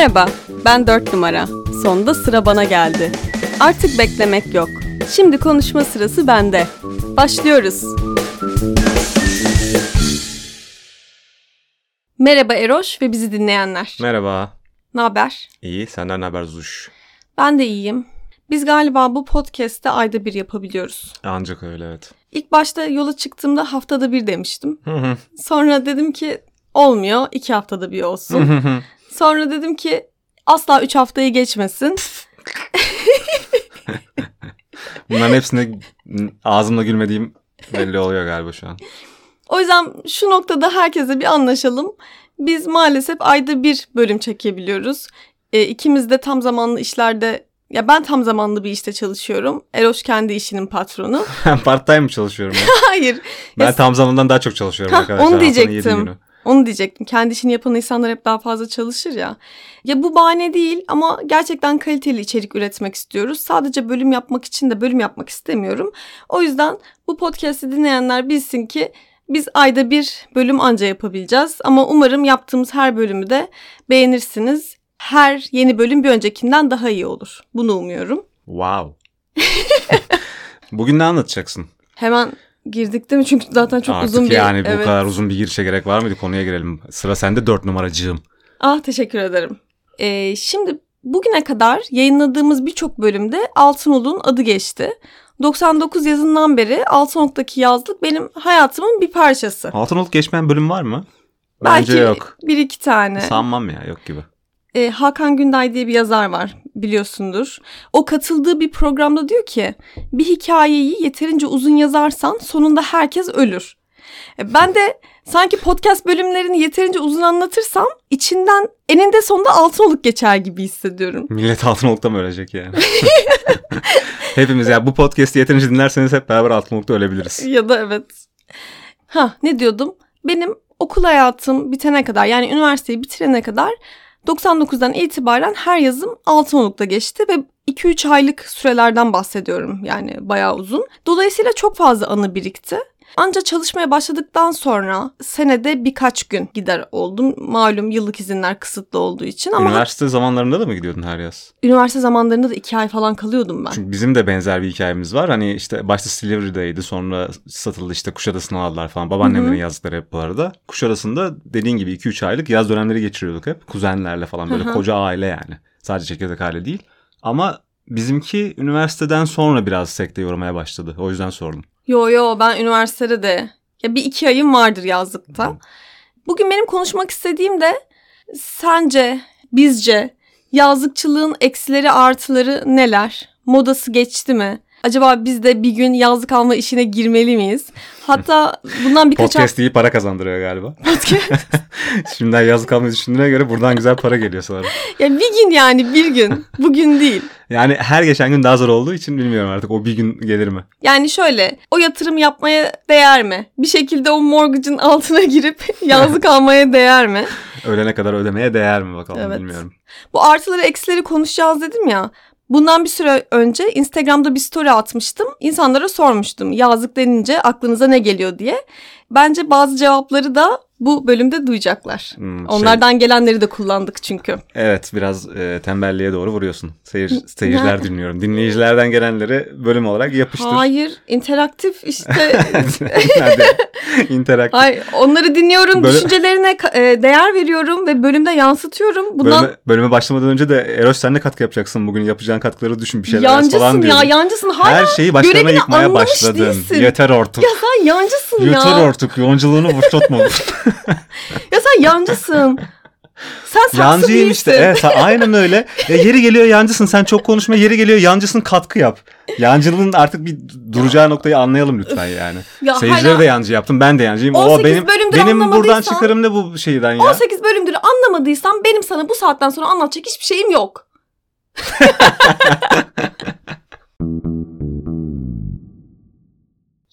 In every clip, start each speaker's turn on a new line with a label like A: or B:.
A: Merhaba, ben 4 numara. Sonunda sıra bana geldi. Artık beklemek yok. Şimdi konuşma sırası bende. Başlıyoruz. Merhaba Eroş ve bizi dinleyenler.
B: Merhaba.
A: Ne haber?
B: İyi, senden ne haber Zuş?
A: Ben de iyiyim. Biz galiba bu podcast'te ayda bir yapabiliyoruz.
B: Ancak öyle evet.
A: İlk başta yola çıktığımda haftada bir demiştim. Sonra dedim ki olmuyor, iki haftada bir olsun. Sonra dedim ki asla üç haftayı geçmesin.
B: Bunların hepsinde ağzımla gülmediğim belli oluyor galiba şu an.
A: O yüzden şu noktada herkese bir anlaşalım. Biz maalesef ayda bir bölüm çekebiliyoruz. E, ikimiz de tam zamanlı işlerde, ya ben tam zamanlı bir işte çalışıyorum. Eroş kendi işinin patronu.
B: Part time mı çalışıyorum ya?
A: Hayır,
B: Ben
A: Ya-
B: tam zamandan daha çok çalışıyorum arkadaşlar.
A: onu diyecektim. Onu diyecektim. Kendi işini yapan insanlar hep daha fazla çalışır ya. Ya bu bahane değil ama gerçekten kaliteli içerik üretmek istiyoruz. Sadece bölüm yapmak için de bölüm yapmak istemiyorum. O yüzden bu podcast'i dinleyenler bilsin ki biz ayda bir bölüm anca yapabileceğiz. Ama umarım yaptığımız her bölümü de beğenirsiniz. Her yeni bölüm bir öncekinden daha iyi olur. Bunu umuyorum.
B: Wow. Bugün ne anlatacaksın?
A: Hemen girdik değil mi? Çünkü zaten çok
B: Artık
A: uzun bir...
B: yani bu
A: Evet.
B: kadar uzun bir girişe gerek var mıydı? Konuya girelim. Sıra sende dört numaracığım.
A: Ah teşekkür ederim. Ee, şimdi bugüne kadar yayınladığımız birçok bölümde Altınoluk'un adı geçti. 99 yazından beri Altınoluk'taki yazlık benim hayatımın bir parçası.
B: Altınoluk geçmeyen bölüm var mı? Bence
A: Belki
B: yok.
A: bir iki tane.
B: Sanmam ya yok gibi.
A: Ee, Hakan Günday diye bir yazar var biliyorsundur. O katıldığı bir programda diyor ki bir hikayeyi yeterince uzun yazarsan sonunda herkes ölür. E, Ben de sanki podcast bölümlerini yeterince uzun anlatırsam içinden eninde sonunda Altınoluk geçer gibi hissediyorum.
B: Millet Altınoluk'ta mı ölecek yani? Hepimiz ya bu podcast'i yeterince dinlerseniz hep beraber Altınoluk'ta ölebiliriz.
A: Ya da evet. Ha ne diyordum? Benim okul hayatım bitene kadar yani üniversiteyi bitirene kadar 99'dan itibaren her yazım Altınoluk'ta geçti ve 2-3 aylık sürelerden bahsediyorum yani bayağı uzun. Dolayısıyla çok fazla anı birikti. Ancak çalışmaya başladıktan sonra senede birkaç gün gider oldum. Malum yıllık izinler kısıtlı olduğu için ama
B: Üniversite zamanlarında da mı gidiyordun her yaz?
A: üniversite zamanlarında da 2 ay falan kalıyordum ben.
B: Çünkü bizim de benzer bir hikayemiz var. Hani işte başta Silivri'deydi sonra satıldı işte Kuşadası'na aldılar falan. Babaannemlerin yazdıkları hep bu arada. Kuşadası'nda dediğin gibi 2-3 aylık yaz dönemleri geçiriyorduk hep. Kuzenlerle falan böyle koca aile yani. Sadece çekirdek aile değil. Ama bizimki üniversiteden sonra biraz sekte yormaya başladı. O yüzden sordum.
A: Yo yo ben üniversitede de ya bir iki ayım vardır yazlıkta. Bugün benim konuşmak istediğim de sence, bizce yazlıkçılığın eksileri artıları neler? Modası geçti mi? Acaba biz de bir gün yazlık alma işine girmeli miyiz? Hatta bundan birkaç
B: Podcast iyi para kazandırıyor galiba.
A: podcast.
B: Şimdiden yazlık almayı düşündüğüne göre buradan güzel para geliyor sanırım.
A: ya bir gün yani bir gün. Bugün değil.
B: Yani her geçen gün daha zor olduğu için bilmiyorum artık o bir gün gelir mi?
A: Yani şöyle o yatırım yapmaya değer mi? Bir şekilde o mortgage'ın altına girip yazlık almaya değer mi?
B: Ölene kadar ödemeye değer mi bakalım
A: Evet.
B: bilmiyorum.
A: Bu artıları eksileri konuşacağız dedim ya. Bundan bir süre önce Instagram'da bir story atmıştım. İnsanlara sormuştum yazlık denince aklınıza ne geliyor diye. Bence bazı cevapları da bu bölümde duyacaklar.
B: Hmm, şey-
A: Onlardan gelenleri de kullandık çünkü.
B: Evet biraz e, tembelliğe doğru vuruyorsun. Seyir, seyirciler dinliyorum. Dinleyicilerden gelenleri bölüm olarak yapıştır.
A: Hayır, interaktif işte.
B: İnteraktif.
A: Hayır, onları dinliyorum,
B: Böyle-
A: düşüncelerine e, değer veriyorum ve bölümde yansıtıyorum. Bundan
B: Bölüme, bölüme başlamadan önce de Eroş sen ne katkı yapacaksın bugün? Yapacağın katkıları düşün bir şeyler yaz
A: yancısın
B: falan
A: ya,
B: diyordun.
A: yancısın. Hala
B: Her şeyi başlarına yıkmaya başladın.
A: değilsin.
B: Yeter artık.
A: Ya sen yancısın
B: Yeter
A: ya.
B: artık. Yonculuğunu vurtlatma.
A: Ya sen yancısın. Sen saksı
B: Yancıyım
A: değilsin.
B: işte. Evet, sen- aynen öyle. Ya yeri geliyor yancısın. Sen çok konuşma. Yeri geliyor yancısın katkı yap. Yancılığın artık bir duracağı noktayı anlayalım lütfen yani.
A: Ya
B: Seyircileri
A: hala-
B: de yancı yaptım. Ben de yancıyım.
A: 18
B: O benim
A: bölümdür
B: benim buradan
A: anlamadıysan-
B: çıkarım ne bu şeyden ya?
A: 18 bölümdür anlamadıysam benim sana bu saatten sonra anlatacak hiçbir şeyim yok.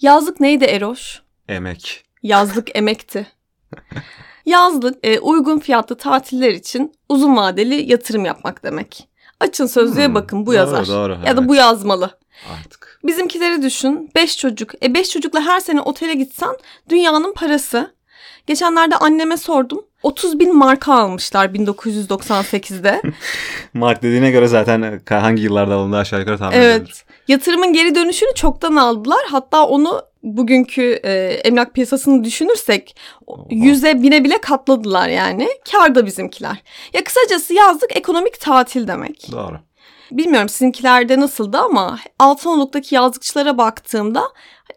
A: Yazlık neydi Eroş?
B: Emek.
A: Yazlık emekti. Yazlık e, uygun fiyatlı tatiller için uzun vadeli yatırım yapmak demek. Açın sözlüğe
B: Hmm,
A: bakın bu
B: doğru,
A: yazar.
B: doğru,
A: ya da
B: evet.
A: bu yazmalı.
B: Artık.
A: Bizimkileri düşün. 5 çocuk. E 5 çocukla her sene otele gitsen dünyanın parası. Geçenlerde anneme sordum. 30 bin marka almışlar 1998'de.
B: Mark dediğine göre zaten hangi yıllarda alındı aşağı yukarı tahmin
A: evet.
B: edilir.
A: Yatırımın geri dönüşünü çoktan aldılar. Hatta onu bugünkü e, emlak piyasasını düşünürsek yüze bine bile katladılar yani. Kar da bizimkiler. Ya kısacası yazlık ekonomik tatil demek.
B: Doğru.
A: Bilmiyorum sizinkilerde nasıldı ama Altınoluk'taki yazlıkçılara baktığımda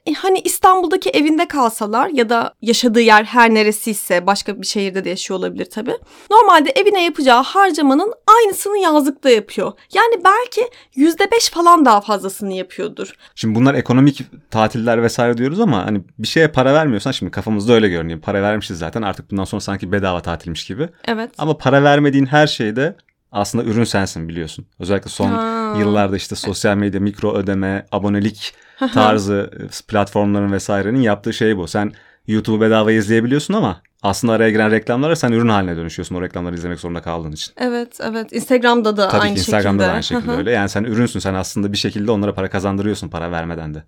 A: e, hani İstanbul'daki evinde kalsalar ya da yaşadığı yer her neresiyse başka bir şehirde de yaşıyor olabilir tabii. Normalde evine yapacağı harcamanın aynısını yazlıkta yapıyor. Yani belki yüzde beş falan daha fazlasını yapıyordur.
B: Şimdi bunlar ekonomik tatiller vesaire diyoruz ama hani bir şeye para vermiyorsan şimdi kafamızda öyle görünüyor. Para vermişiz zaten artık bundan sonra sanki bedava tatilmiş gibi.
A: Evet.
B: Ama para vermediğin her şeyde aslında ürün sensin biliyorsun. Özellikle son
A: Ha.
B: yıllarda işte sosyal medya, mikro ödeme, abonelik tarzı e, platformların vesairenin yaptığı şey bu. Sen YouTube'u bedava izleyebiliyorsun ama aslında araya giren reklamlara sen ürün haline dönüşüyorsun o reklamları izlemek zorunda kaldığın için.
A: Evet evet Instagram'da da
B: Tabii
A: aynı
B: ki Instagram'da
A: şekilde.
B: da aynı şekilde öyle. Yani sen ürünsün sen aslında bir şekilde onlara para kazandırıyorsun para vermeden de.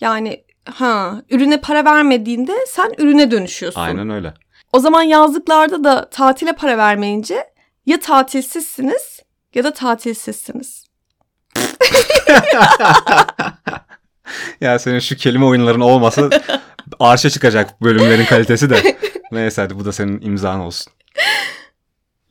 A: Yani ha ürüne para vermediğinde sen ürüne dönüşüyorsun.
B: Aynen öyle.
A: O zaman yazlıklarda da tatile para vermeyince ya tatilsizsiniz ya da tatilsizsiniz.
B: Ya senin şu kelime oyunların olmasa arşa çıkacak bölümlerin kalitesi de. Neyse hadi bu da senin imzan olsun.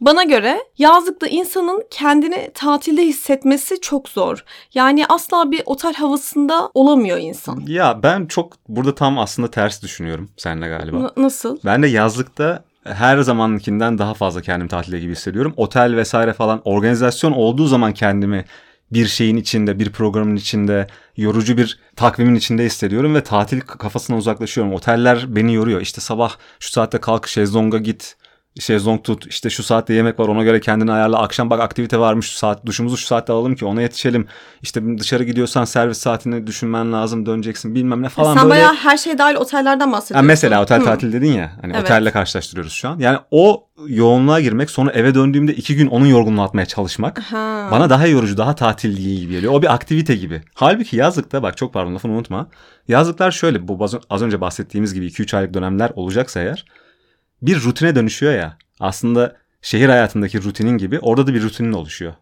A: Bana göre yazlıkta insanın kendini tatilde hissetmesi çok zor. Yani asla bir otel havasında olamıyor insan.
B: Ya ben çok burada tam aslında ters düşünüyorum seninle galiba.
A: N- nasıl?
B: Ben de yazlıkta her zamankinden daha fazla kendimi tatilde gibi hissediyorum. Otel vesaire falan organizasyon olduğu zaman kendimi bir şeyin içinde, bir programın içinde, yorucu bir takvimin içinde hissediyorum ve tatil kafasına uzaklaşıyorum. Oteller beni yoruyor. İşte sabah şu saatte kalk şezlonga git. Şezlong tut. İşte şu saatte yemek var ona göre kendini ayarla. Akşam bak aktivite varmış şu saat. Duşumuzu şu saatte alalım ki ona yetişelim. İşte dışarı gidiyorsan servis saatini düşünmen lazım. Döneceksin bilmem ne falan
A: Sen
B: böyle.
A: bayağı her şey dahil otellerden bahsediyorsun.
B: Ha, mesela otel
A: Hı.
B: tatil dedin ya. Hani
A: Evet.
B: otelle karşılaştırıyoruz şu an. Yani o yoğunluğa girmek sonra eve döndüğümde iki gün onun yorgunluğunu atmaya çalışmak.
A: Ha.
B: Bana daha yorucu, daha tatil gibi geliyor. O bir aktivite gibi. Halbuki yazlıkta bak çok pardon lafını unutma. Yazlıklar şöyle bu az önce bahsettiğimiz gibi 2-3 aylık dönemler olacaksa eğer bir rutine dönüşüyor ya. Aslında şehir hayatındaki rutinin gibi orada da bir rutinin oluşuyor.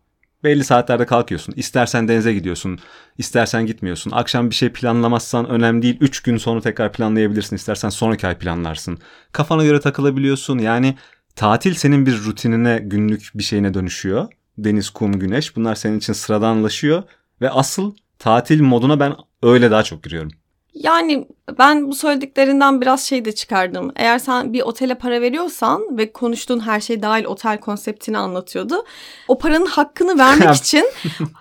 B: Belli saatlerde kalkıyorsun. İstersen denize gidiyorsun. istersen gitmiyorsun. Akşam bir şey planlamazsan önemli değil. 3 gün sonra tekrar planlayabilirsin. İstersen sonraki ay planlarsın. Kafana göre takılabiliyorsun. Yani tatil senin bir rutinine, günlük bir şeyine dönüşüyor. Deniz, kum, güneş bunlar senin için sıradanlaşıyor. Ve asıl tatil moduna ben öyle daha çok giriyorum.
A: Yani ben bu söylediklerinden biraz şey de çıkardım. Eğer sen bir otele para veriyorsan ve konuştuğun her şey dahil otel konseptini anlatıyordu. O paranın hakkını vermek için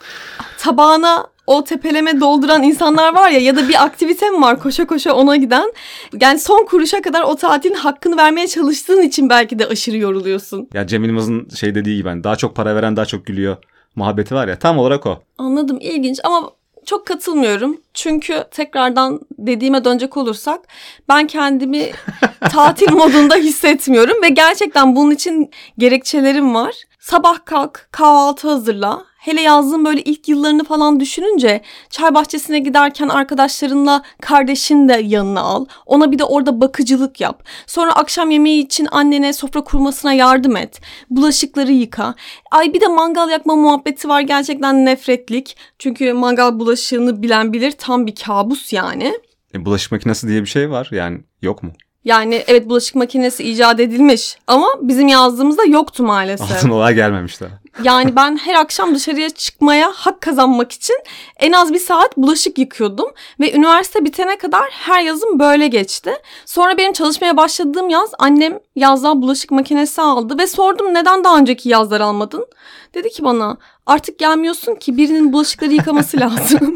A: tabağına o tepeleme dolduran insanlar var ya ya da bir aktivite mi var koşa koşa ona giden. Yani son kuruşa kadar o tatilin hakkını vermeye çalıştığın için belki de aşırı yoruluyorsun.
B: Ya Cem Yılmaz'ın şey dediği gibi hani daha çok para veren daha çok gülüyor muhabbeti var ya tam olarak o.
A: Anladım ilginç ama çok katılmıyorum. Çünkü tekrardan dediğime dönecek olursak ben kendimi tatil modunda hissetmiyorum ve gerçekten bunun için gerekçelerim var. Sabah kalk, kahvaltı hazırla. Hele yazdığım böyle ilk yıllarını falan düşününce çay bahçesine giderken arkadaşlarınla kardeşin de yanına al. Ona bir de orada bakıcılık yap. Sonra akşam yemeği için annene sofra kurmasına yardım et. Bulaşıkları yıka. Ay bir de mangal yakma muhabbeti var gerçekten nefretlik. Çünkü mangal bulaşığını bilen bilir tam bir kabus yani.
B: E, bulaşık makinesi diye bir şey var yani yok mu?
A: Yani evet bulaşık makinesi icat edilmiş ama bizim yazdığımızda yoktu maalesef.
B: Altın olay gelmemiş daha.
A: Yani ben her akşam dışarıya çıkmaya hak kazanmak için en az bir saat bulaşık yıkıyordum. Ve üniversite bitene kadar her yazım böyle geçti. Sonra benim çalışmaya başladığım yaz annem yazdan bulaşık makinesi aldı. Ve sordum neden daha önceki yazlar almadın? Dedi ki bana artık gelmiyorsun ki birinin bulaşıkları yıkaması lazım.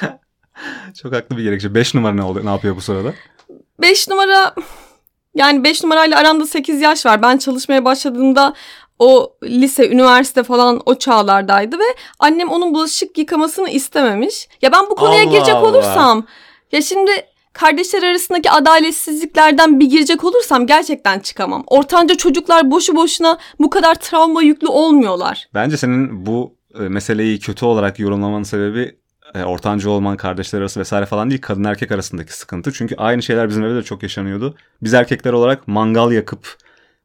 B: Çok haklı bir gerekçe. 5 numara ne, oluyor, ne yapıyor bu sırada?
A: 5 numara yani 5 numarayla aramda 8 yaş var. Ben çalışmaya başladığımda o lise, üniversite falan o çağlardaydı ve annem onun bulaşık yıkamasını istememiş. Ya ben bu konuya
B: Allah
A: girecek
B: Allah.
A: olursam ya şimdi kardeşler arasındaki adaletsizliklerden bir girecek olursam gerçekten çıkamam. Ortanca çocuklar boşu boşuna bu kadar travma yüklü olmuyorlar.
B: Bence senin bu e, meseleyi kötü olarak yorumlamanın sebebi e, ortanca olman kardeşler arası vesaire falan değil kadın erkek arasındaki sıkıntı. Çünkü aynı şeyler bizim evde de çok yaşanıyordu. Biz erkekler olarak mangal yakıp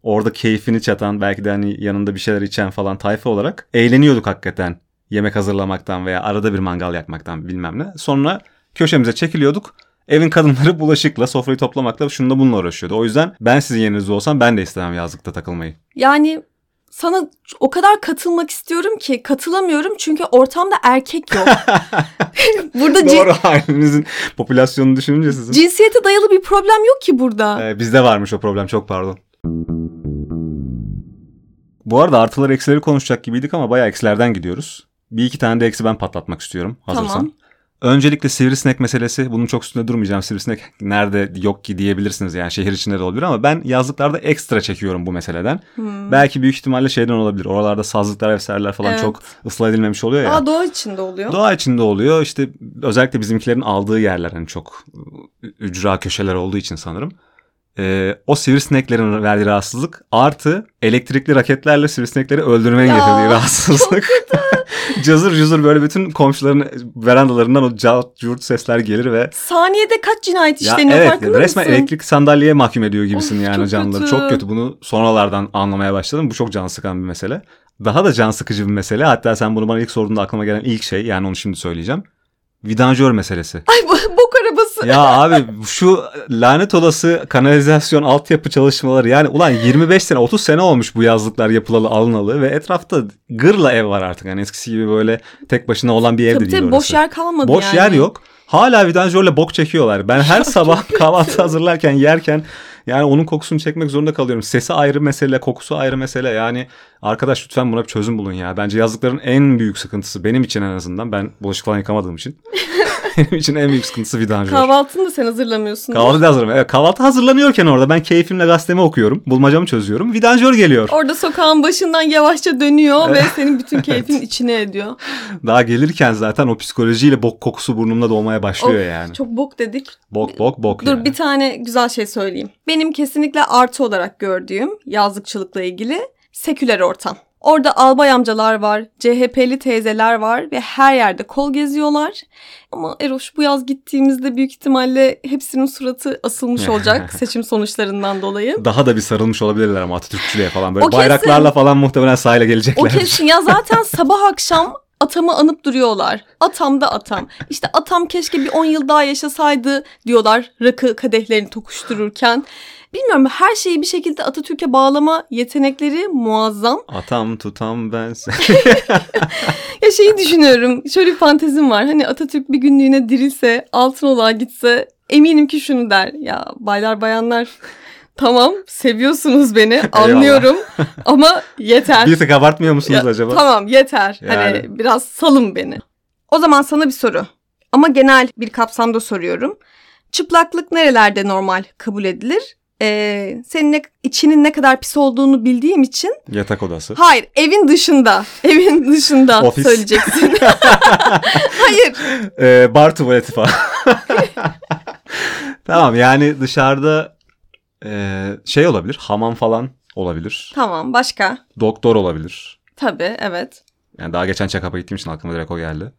B: orada keyfini çatan belki de hani yanında bir şeyler içen falan tayfa olarak eğleniyorduk hakikaten. Yemek hazırlamaktan veya arada bir mangal yakmaktan bilmem ne. Sonra köşemize çekiliyorduk. Evin kadınları bulaşıkla, sofrayı toplamakla şununla bununla uğraşıyordu. O yüzden ben sizin yerinizde olsam ben de istemem yazlıkta takılmayı.
A: Yani sana o kadar katılmak istiyorum ki katılamıyorum çünkü ortamda erkek yok. burada
B: Doğru ailenizin popülasyonunu düşününce sizin.
A: cinsiyete dayalı bir problem yok ki burada.
B: Ee, bizde varmış o problem çok pardon. Bu arada artıları eksileri konuşacak gibiydik ama bayağı eksilerden gidiyoruz. Bir iki tane de eksi ben patlatmak istiyorum hazırsan.
A: Tamam.
B: Öncelikle sivrisinek meselesi. Bunun çok üstünde durmayacağım. Sivrisinek nerede yok ki diyebilirsiniz. Yani şehir içinde de olabilir ama ben yazlıklarda ekstra çekiyorum bu meseleden.
A: Hmm.
B: Belki büyük ihtimalle şeyden olabilir. Oralarda sazlıklar vesaireler falan
A: Evet.
B: çok ıslah edilmemiş oluyor ya.
A: Aa doğa içinde oluyor.
B: Doğa içinde oluyor. İşte özellikle bizimkilerin aldığı yerler hani çok ücra köşeler olduğu için sanırım. Ee, o sivrisineklerin verdiği rahatsızlık artı elektrikli raketlerle sivrisinekleri öldürmenin
A: Ya,
B: getirdiği rahatsızlık. Cazır cuzur böyle bütün komşuların verandalarından o cart curt sesler gelir ve
A: Saniyede kaç cinayet işleniyor
B: evet
A: farkında
B: resmen
A: mısın?
B: elektrik sandalyeye mahkum ediyor gibisin
A: Of,
B: yani
A: çok
B: canlıları.
A: kötü.
B: Çok kötü. Bunu sonralardan anlamaya başladım. Bu çok can sıkan bir mesele. Daha da can sıkıcı bir mesele. Hatta sen bunu bana ilk sorduğunda aklıma gelen ilk şey yani onu şimdi söyleyeceğim. Vidanjör meselesi.
A: Ay bu-.
B: Ya abi şu lanet olası kanalizasyon altyapı çalışmaları yani ulan 25 sene 30 sene olmuş bu yazlıklar yapılalı alınalı ve etrafta gırla ev var artık. Yani eskisi gibi böyle tek başına olan bir ev de
A: Tabii
B: değil
A: tabii
B: orası.
A: boş yer kalmadı
B: Boş
A: yani.
B: yer yok. Hala vidanjörle bok çekiyorlar. Ben her sabah kahvaltı hazırlarken yerken yani onun kokusunu çekmek zorunda kalıyorum. Sesi ayrı mesele, kokusu ayrı mesele. Yani arkadaş lütfen buna bir çözüm bulun ya. Bence yazlıkların en büyük sıkıntısı benim için en azından. Ben bulaşık falan yıkamadığım için. benim için en büyük sıkıntısı vidanjör.
A: Kahvaltını da sen hazırlamıyorsun.
B: Kahvaltı da hazırım. Evet, kahvaltı hazırlanıyorken orada ben keyfimle gazetemi okuyorum. Bulmacamı çözüyorum. Vidanjör geliyor.
A: Orada sokağın başından yavaşça dönüyor ve senin bütün keyfin içine ediyor.
B: Daha gelirken zaten o psikolojiyle bok kokusu burnumda dolmaya başlıyor
A: Of,
B: yani.
A: Çok bok dedik.
B: Bok bok bok
A: Dur
B: yani.
A: bir tane güzel şey söyleyeyim. Benim kesinlikle artı olarak gördüğüm yazlıkçılıkla ilgili seküler ortam. Orada albay amcalar var, CHP'li teyzeler var ve her yerde kol geziyorlar. Ama Eroş bu yaz gittiğimizde büyük ihtimalle hepsinin suratı asılmış olacak seçim sonuçlarından dolayı.
B: Daha da bir sarılmış olabilirler ama Atatürkçülüğe falan. Böyle
A: O kesin.
B: bayraklarla falan muhtemelen sahile
A: O
B: gelecekler.
A: kesin ya zaten sabah akşam atamı anıp duruyorlar. Atam da atam. İşte atam keşke bir 10 yıl daha yaşasaydı diyorlar rakı kadehlerini tokuştururken. Bilmiyorum her şeyi bir şekilde Atatürk'e bağlama yetenekleri muazzam.
B: Atam tutam ben sen.
A: Ya şeyi düşünüyorum. Şöyle bir fantezim var. Hani Atatürk bir günlüğüne dirilse, Altınoluk'a gitse eminim ki şunu der. Ya baylar bayanlar tamam seviyorsunuz beni anlıyorum ama yeter.
B: bir tık abartmıyor musunuz
A: Ya,
B: acaba?
A: Tamam yeter.
B: Yani.
A: Hani biraz salın beni. O zaman sana bir soru. Ama genel bir kapsamda soruyorum. Çıplaklık nerelerde normal kabul edilir? Ee, senin ne, içinin ne kadar pis olduğunu bildiğim için
B: Yatak odası.
A: hayır evin dışında evin dışında
B: Ofis.
A: söyleyeceksin. hayır
B: Ee, bar tuvaleti falan. tamam yani dışarıda e, şey olabilir. Hamam falan olabilir.
A: tamam başka
B: Doktor olabilir.
A: tabii evet
B: Yani daha geçen check-up'a gittiğim için aklıma direkt o geldi.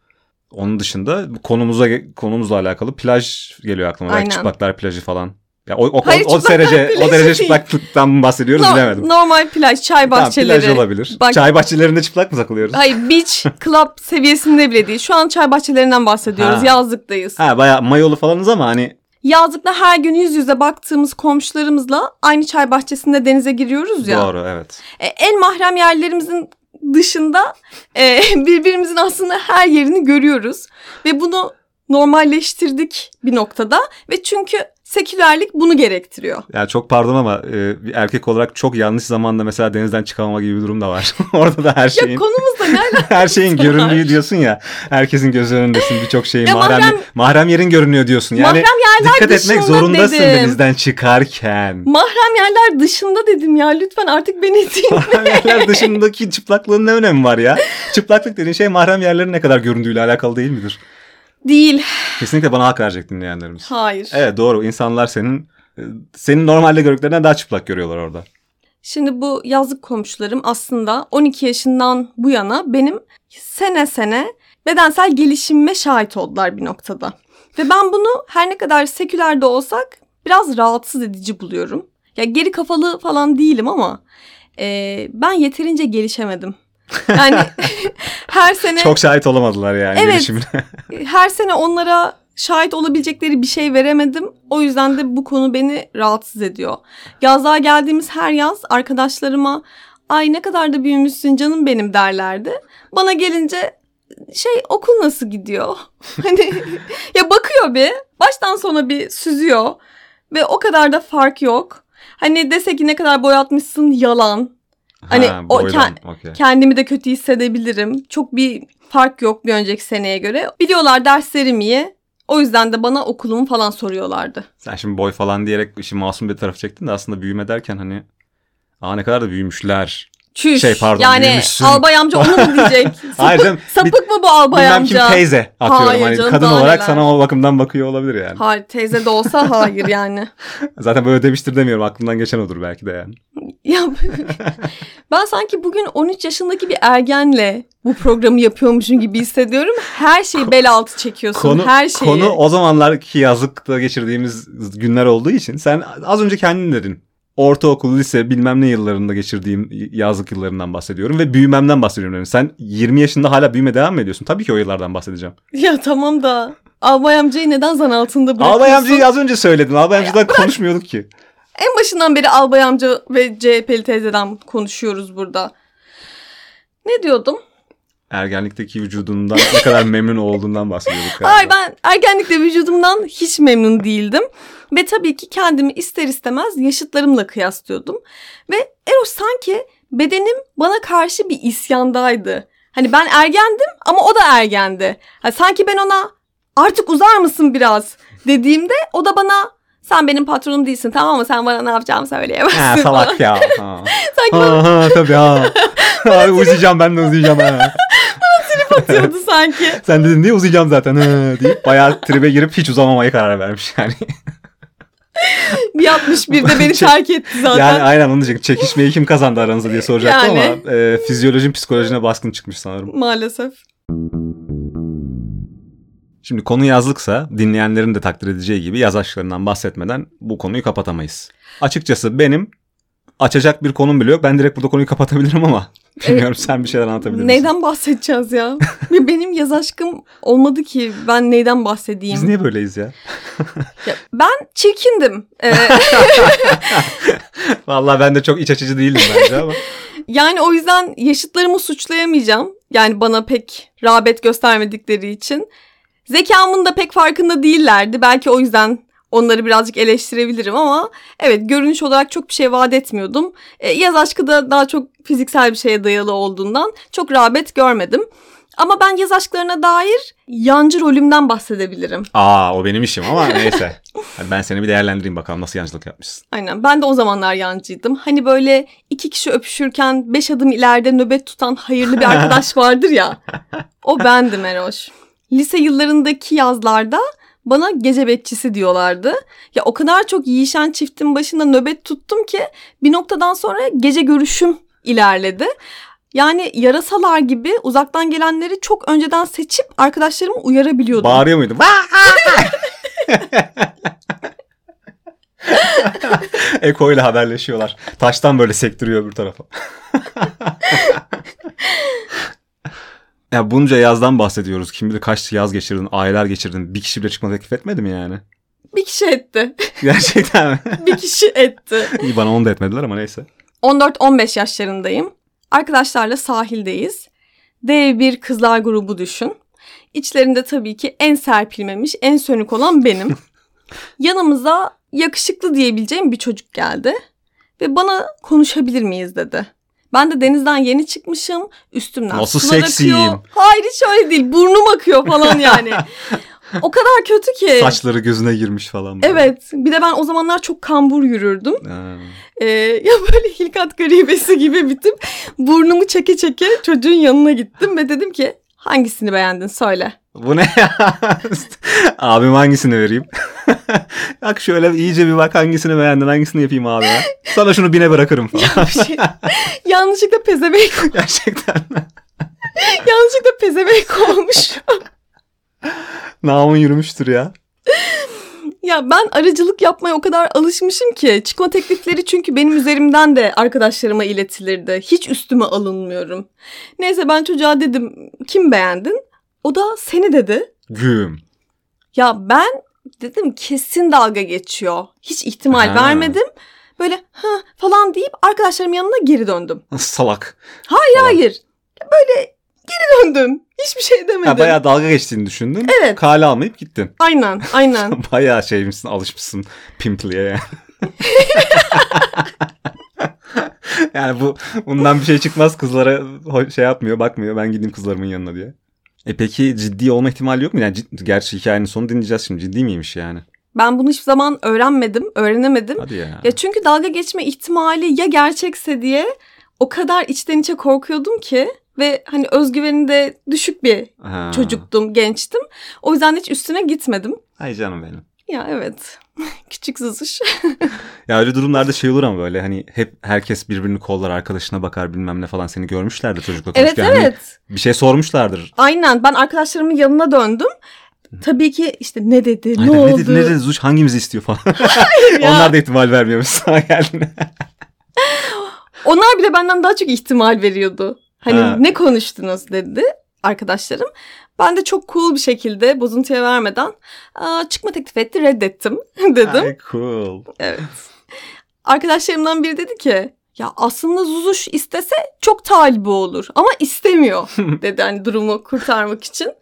B: Onun dışında konumuza konumuzla alakalı plaj geliyor aklıma. Belki
A: Aynen.
B: çıplaklar plajı falan. Ya o, o,
A: Hayır,
B: o, o derece o derece çıplaklıktan bahsediyoruz
A: No-
B: bilemedim.
A: normal plaj çay
B: Tamam,
A: bahçeleri.
B: plaj olabilir.
A: Bak-
B: Çay bahçelerinde çıplak mı takılıyoruz?
A: Hayır beach club seviyesinde bile değil. Şu an çay bahçelerinden bahsediyoruz.
B: Ha.
A: Yazlıktayız.
B: Ha bayağı mayolu falanız ama hani
A: Yazlıkta her gün yüz yüze baktığımız komşularımızla aynı çay bahçesinde denize giriyoruz ya.
B: doğru evet.
A: E, en mahrem yerlerimizin dışında e, birbirimizin aslında her yerini görüyoruz. Ve bunu normalleştirdik bir noktada. Ve çünkü sekülerlik bunu gerektiriyor.
B: Yani çok pardon ama e, bir erkek olarak çok yanlış zamanda mesela denizden çıkamama gibi bir durum da var. Orada da her
A: Ya
B: şeyin
A: konumuzda ne alakası
B: her şeyin göründüğü diyorsun ya. Herkesin göz önündesin birçok şeyin
A: Ya
B: mahrem,
A: mahrem-
B: mahrem yerin görünüyor diyorsun. Yani
A: Mahrem yerler
B: dikkat etmek zorundasın
A: dedim.
B: denizden çıkarken.
A: Mahrem yerler dışında dedim ya. Lütfen artık beni dinle.
B: mahrem yerler dışındaki çıplaklığın ne önemi var ya? Çıplaklık dediğin şey mahrem yerlerin ne kadar göründüğüyle alakalı değil midir?
A: Değil.
B: Kesinlikle bana hak verecek dinleyenlerimiz.
A: Hayır.
B: Evet doğru. İnsanlar senin senin normalde gördüklerinden daha çıplak görüyorlar orada.
A: Şimdi bu yazlık komşularım aslında 12 yaşından bu yana benim sene sene bedensel gelişimime şahit oldular bir noktada. Ve ben bunu her ne kadar seküler de olsak biraz rahatsız edici buluyorum. Ya geri kafalı falan değilim ama e, ben yeterince gelişemedim. Yani her sene
B: Çok şahit olamadılar yani
A: Evet.
B: gelişimine.
A: her sene onlara şahit olabilecekleri bir şey veremedim. O yüzden de bu konu beni rahatsız ediyor. Yazlığa geldiğimiz her yaz arkadaşlarıma ay ne kadar da büyümüşsün canım benim derlerdi. Bana gelince şey okul nasıl gidiyor? Hani ya bakıyor bir baştan sona bir süzüyor ve o kadar da fark yok. Hani dese ki ne kadar boyatmışsın yalan. Hani
B: Ha,
A: o
B: boydan, okey.
A: Kendimi de kötü hissedebilirim. Çok bir fark yok bir önceki seneye göre. Biliyorlar derslerim iyi. O yüzden de bana okulumu falan soruyorlardı.
B: Sen şimdi boy falan diyerek işi masum bir tarafı çektin de aslında büyüme derken hani aa ne kadar da büyümüşler.
A: Çüş.
B: Şey, pardon,
A: Yani
B: büyümüşsün.
A: albay amca onu mu diyecek? Sapık,
B: Hayır canım,
A: sapık mı bu albay
B: Bilmem kim
A: amca?
B: teyze atıyorum.
A: Hayır
B: hani
A: canım,
B: kadın olarak
A: neler.
B: sana o bakımdan bakıyor olabilir yani.
A: Hayır teyze de olsa hayır yani.
B: Zaten böyle demiştir demiyorum. Aklımdan geçen odur belki de yani.
A: Ya ben sanki bugün 13 yaşındaki bir ergenle bu programı yapıyormuşum gibi hissediyorum. Her şeyi bel altı çekiyorsun.
B: Konu,
A: her şeyi.
B: konu o zamanlarki yazlıkta geçirdiğimiz günler olduğu için sen az önce kendin dedin. Ortaokul, lise bilmem ne yıllarında geçirdiğim yazlık yıllarından bahsediyorum ve büyümemden bahsediyorum. dedim. Sen 20 yaşında hala büyüme devam mı ediyorsun? Tabii ki o yıllardan bahsedeceğim.
A: Ya tamam da albay amcayı neden zan altında bırakıyorsun?
B: Albay amcayı az önce söyledin. Albay amcadan konuşmuyorduk ki.
A: En başından beri albay amca ve CHP'li teyzeden konuşuyoruz burada. Ne diyordum?
B: Ergenlikteki vücudundan ne kadar memnun olduğundan bahsediyorduk galiba.
A: Ay ben ergenlikte vücudumdan hiç memnun değildim. Ve tabii ki kendimi ister istemez yaşıtlarımla kıyaslıyordum. Ve Eros sanki bedenim bana karşı bir isyandaydı. Hani ben ergendim ama o da ergendi. Ha, sanki ben ona artık uzar mısın biraz dediğimde o da bana sen benim patronum değilsin tamam mı? Sen bana ne yapacağımı söyleyemezsin.
B: Ha, salak ya. Ha.
A: Sanki bana
B: ha, ha tabii ha. ha. uzayacağım ben de uzayacağım ha.
A: Atıyordu sanki.
B: Sen dedin diye uzayacağım zaten ha, deyip bayağı tribe girip hiç uzamamaya karar vermiş yani.
A: Bir 61'de beni terk etti zaten.
B: Yani aynen onu diyecek. Çekişmeyi kim kazandı aranızda diye soracaktım
A: Yani.
B: ama e, fizyolojin psikolojine baskın çıkmış sanırım.
A: Maalesef.
B: Şimdi konu yazlıksa dinleyenlerin de takdir edeceği gibi yaz aşklarından bahsetmeden bu konuyu kapatamayız. Açıkçası benim açacak bir konum bile yok. Ben direkt burada konuyu kapatabilirim ama bilmiyorum sen bir şeyler anlatabilir misin?
A: Neyden bahsedeceğiz ya? Benim yaz aşkım olmadı ki ben neyden bahsedeyim?
B: Biz niye böyleyiz ya?
A: Ya ben çirkindim. Ee,
B: Vallahi ben de çok iç açıcı değildim bence ama.
A: yani o yüzden yaşıtlarımı suçlayamayacağım. Yani bana pek rağbet göstermedikleri için. Zekamın da pek farkında değillerdi. Belki o yüzden onları birazcık eleştirebilirim ama evet görünüş olarak çok bir şey vaat etmiyordum. Ee, yaz aşkı da daha çok fiziksel bir şeye dayalı olduğundan çok rağbet görmedim. Ama ben yaz aşklarına dair yancı rolümden bahsedebilirim.
B: Aa o benim işim ama neyse. Hadi ben seni bir değerlendireyim bakalım nasıl yancılık yapmışsın.
A: Aynen ben de o zamanlar yancıydım. Hani böyle iki kişi öpüşürken beş adım ileride nöbet tutan hayırlı bir arkadaş vardır ya. O bendim Eroş. Lise yıllarındaki yazlarda bana gece bekçisi diyorlardı. Ya o kadar çok yiyişen çiftin başında nöbet tuttum ki bir noktadan sonra gece görüşüm ilerledi. Yani yarasalar gibi uzaktan gelenleri çok önceden seçip arkadaşlarımı uyarabiliyordum.
B: Bağırıyor muydun? Eko ile haberleşiyorlar. Taştan böyle sektiriyor bir tarafa. ya bunca yazdan bahsediyoruz. Kim bilir kaç yaz geçirdin, aylar geçirdin. Bir kişi bile çıkma teklif etmedi mi yani?
A: bir kişi etti.
B: Gerçekten mi?
A: bir kişi etti.
B: İyi bana onu da etmediler ama neyse.
A: 14-15 yaşlarındayım. Arkadaşlarla sahildeyiz. Dev bir kızlar grubu düşün. İçlerinde tabii ki en serpilmemiş, en sönük olan benim. Yanımıza yakışıklı diyebileceğim bir çocuk geldi. Ve bana konuşabilir miyiz dedi. Ben de denizden yeni çıkmışım. Üstümden
B: Nasıl seksiyim.
A: akıyor. Hayır hiç öyle değil. Burnum akıyor falan yani. o kadar kötü ki.
B: Saçları gözüne girmiş falan. böyle.
A: Evet. Bir de ben o zamanlar çok kambur yürürdüm.
B: Ha.
A: Ee, ya böyle hilkat garibesi gibi bitip burnumu çeke çeke çocuğun yanına gittim ve dedim ki hangisini beğendin söyle.
B: Bu ne ya? Abim hangisini vereyim? bak şöyle iyice bir bak hangisini beğendin hangisini yapayım abi ya. Sana şunu bine bırakırım falan.
A: Bir şey. Yanlışlıkla pezevenk,
B: Gerçekten.
A: yanlışlıkla pezevenk olmuş.
B: Namın yürümüştür ya.
A: Ya ben aracılık yapmaya o kadar alışmışım ki çıkma teklifleri çünkü benim üzerimden de arkadaşlarıma iletilirdi. Hiç üstüme alınmıyorum. Neyse ben çocuğa dedim kim beğendin? O da seni dedi.
B: Güm.
A: Ya ben dedim kesin dalga geçiyor. Hiç ihtimal
B: Ha.
A: vermedim. Böyle ha falan deyip arkadaşlarımın yanına geri döndüm.
B: Salak.
A: Hayır
B: Falan.
A: hayır. Böyle geri döndüm. Hiçbir şey demedim.
B: Ha, bayağı dalga geçtiğini düşündün.
A: Evet.
B: Kale almayıp gittin.
A: Aynen aynen.
B: bayağı şeymişsin alışmışsın pimpliye yani. yani bu bundan bir şey çıkmaz kızlara şey yapmıyor bakmıyor ben gideyim kızlarımın yanına diye. E peki ciddi olma ihtimali yok mu? Yani cid- gerçi hikayenin sonu dinleyeceğiz şimdi. Ciddi miymiş yani?
A: Ben bunu hiçbir zaman öğrenmedim, öğrenemedim.
B: Hadi ya.
A: Ya çünkü dalga geçme ihtimali ya gerçekse diye o kadar içten içe korkuyordum ki ve hani özgüveni de düşük bir
B: Ha.
A: çocuktum, gençtim. O yüzden hiç üstüne gitmedim.
B: Ay canım benim.
A: Ya evet. Küçük zuzuş.
B: Ya öyle durumlarda şey olur ama böyle hani hep herkes birbirini kollar arkadaşına bakar bilmem ne falan seni görmüşlerdir çocukla
A: evet
B: konuşurken. Hani
A: evet.
B: bir şey sormuşlardır.
A: Aynen ben arkadaşlarımın yanına döndüm. Tabii ki işte ne dedi,
B: Aynen,
A: ne oldu?
B: dedi, ne dedi Zuş hangimizi istiyor falan.
A: ya.
B: Onlar da ihtimal vermiyormuş sana geldiğinde.
A: Onlar bile benden daha çok ihtimal veriyordu. Hani
B: Ha.
A: ne konuştunuz dedi arkadaşlarım. Ben de çok cool bir şekilde bozuntuya vermeden "Aa, çıkma teklif etti reddettim dedim.
B: Ay cool.
A: Evet. Arkadaşlarımdan biri dedi ki ya aslında Zuzuş istese çok talibi olur ama istemiyor dedi hani durumu kurtarmak için.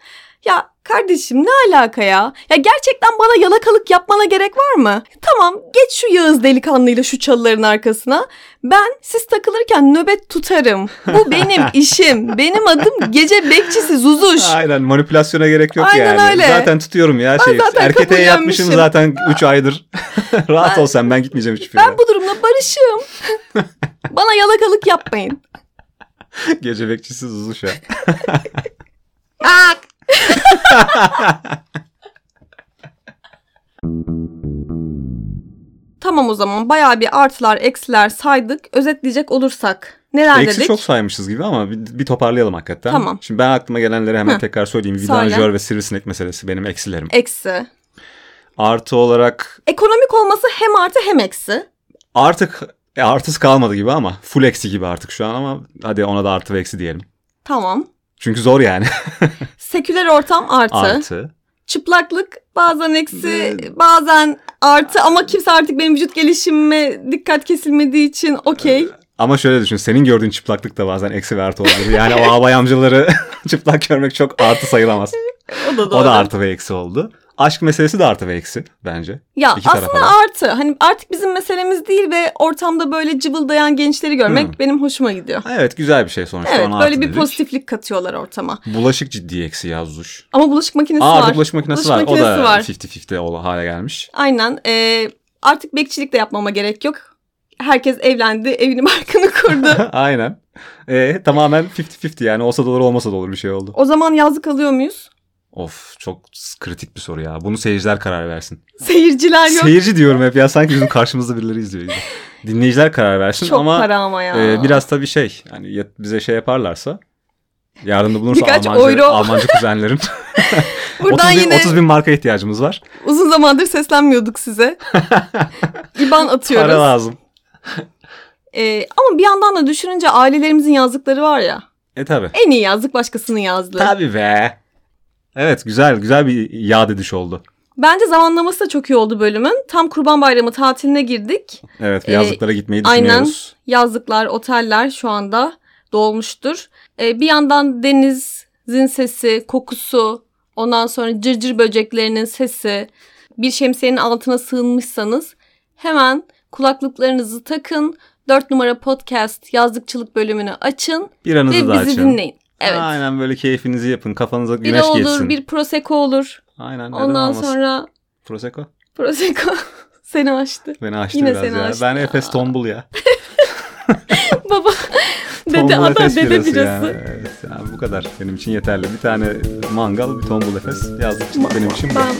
A: Ya kardeşim ne alaka ya? Ya gerçekten bana yalakalık yapmana gerek var mı? Tamam geç şu Yağız delikanlıyla şu çalıların arkasına. Ben siz takılırken nöbet tutarım. Bu benim işim. Benim adım gece bekçisi Zuzuş.
B: Aynen manipülasyona gerek yok
A: Aynen
B: yani.
A: öyle.
B: Zaten tutuyorum ya şey.
A: zaten
B: Erkete yapmışım
A: kabullenmişim.
B: zaten 3 aydır. Rahat
A: Ben-
B: ol sen ben gitmeyeceğim hiçbir yere.
A: Ben bu durumla barışığım. bana yalakalık yapmayın.
B: Gece bekçisi Zuzuş ya.
A: Ak. tamam o zaman bayağı bir artılar eksiler saydık. Özetleyecek olursak neler
B: Eksi
A: dedik?
B: çok saymışız gibi ama bir, bir toparlayalım hakikaten.
A: Tamam.
B: Şimdi ben aklıma gelenleri hemen
A: Hı.
B: tekrar söyleyeyim.
A: Söyle.
B: Vidanjör ve sivrisinek meselesi benim eksilerim.
A: Eksi.
B: Artı olarak
A: Ekonomik olması hem artı hem eksi.
B: artık e, artısı kalmadı gibi ama full eksi gibi artık şu an ama hadi ona da artı ve eksi diyelim.
A: Tamam.
B: Çünkü zor yani.
A: Seküler ortam artı.
B: artı.
A: Çıplaklık bazen eksi bazen artı ama kimse artık benim vücut gelişimime dikkat kesilmediği için okey.
B: Ama şöyle düşün senin gördüğün çıplaklık da bazen eksi ve artı olabilir. Yani o abay amcaları çıplak görmek çok artı sayılamaz.
A: O da doğru.
B: O da artı ve eksi oldu. Aşk meselesi de artı ve eksi bence.
A: Ya
B: İki
A: aslında
B: da.
A: artı. Hani artık bizim meselemiz değil ve ortamda böyle cıvıldayan gençleri görmek
B: Hı.
A: benim hoşuma gidiyor.
B: Evet güzel bir şey sonuçta.
A: Evet
B: ona
A: böyle bir
B: dedik.
A: pozitiflik katıyorlar ortama.
B: Bulaşık ciddi eksi yazmış.
A: Ama bulaşık makinesi
B: Aa
A: var.
B: artık bulaşık makinesi
A: Bulaşık
B: var.
A: makinesi
B: o da
A: var.
B: 50-50 ol- hale gelmiş.
A: Aynen. Ee, artık bekçilik de yapmama gerek yok. Herkes evlendi, evini barkını kurdu.
B: Aynen. Ee, tamamen 50-50 yani olsa da olur olmasa da olur bir şey oldu.
A: o zaman yazlık alıyor muyuz?
B: Of çok kritik bir soru ya. Bunu seyirciler karar versin.
A: Seyirciler yok.
B: Seyirci diyorum hep ya sanki bizim karşımızda birileri izliyor gibi. Dinleyiciler karar versin
A: Çok
B: ama
A: para ama ya.
B: e, biraz tabii şey hani bize şey yaparlarsa yardımda bulunursa Almanca,
A: euro.
B: Almanca kuzenlerim.
A: Buradan
B: 30 bin,
A: yine
B: 30 bin marka ihtiyacımız var.
A: uzun zamandır seslenmiyorduk size. İban atıyoruz.
B: Para lazım.
A: Ee, ama bir yandan da düşününce ailelerimizin yazdıkları var ya.
B: E tabi.
A: En iyi yazdık başkasının yazdığı.
B: Tabi be. Evet güzel güzel bir yad ediş oldu.
A: Bence zamanlaması da çok iyi oldu bölümün. Tam Kurban Bayramı tatiline girdik.
B: Evet
A: Ee,
B: yazlıklara gitmeyi
A: aynen.
B: düşünüyoruz.
A: Yazlıklar, oteller şu anda dolmuştur. Ee, bir yandan denizin sesi, kokusu, ondan sonra cırcır böceklerinin sesi, bir şemsiyenin altına sığınmışsanız hemen kulaklıklarınızı takın. 4 numara podcast yazlıkçılık bölümünü açın
B: Biranızı
A: ve bizi
B: açın.
A: dinleyin. Evet.
B: Aynen böyle keyfinizi yapın. Kafanıza güneş
A: olur,
B: geçsin.
A: bir prosecco olur.
B: Aynen
A: Ondan sonra
B: Prosecco.
A: prosecco seni açtı.
B: Beni açtı
A: Yine
B: biraz
A: seni
B: ya.
A: açtı
B: Ben. Efes tombul ya.
A: Baba dede
B: Tombul
A: ada
B: Efes
A: dede
B: birası
A: birası.
B: Yani. Evet, yani bu kadar benim için yeterli. Bir tane mangal, bir tombul efes yazlık işte benim için bu.
A: Ben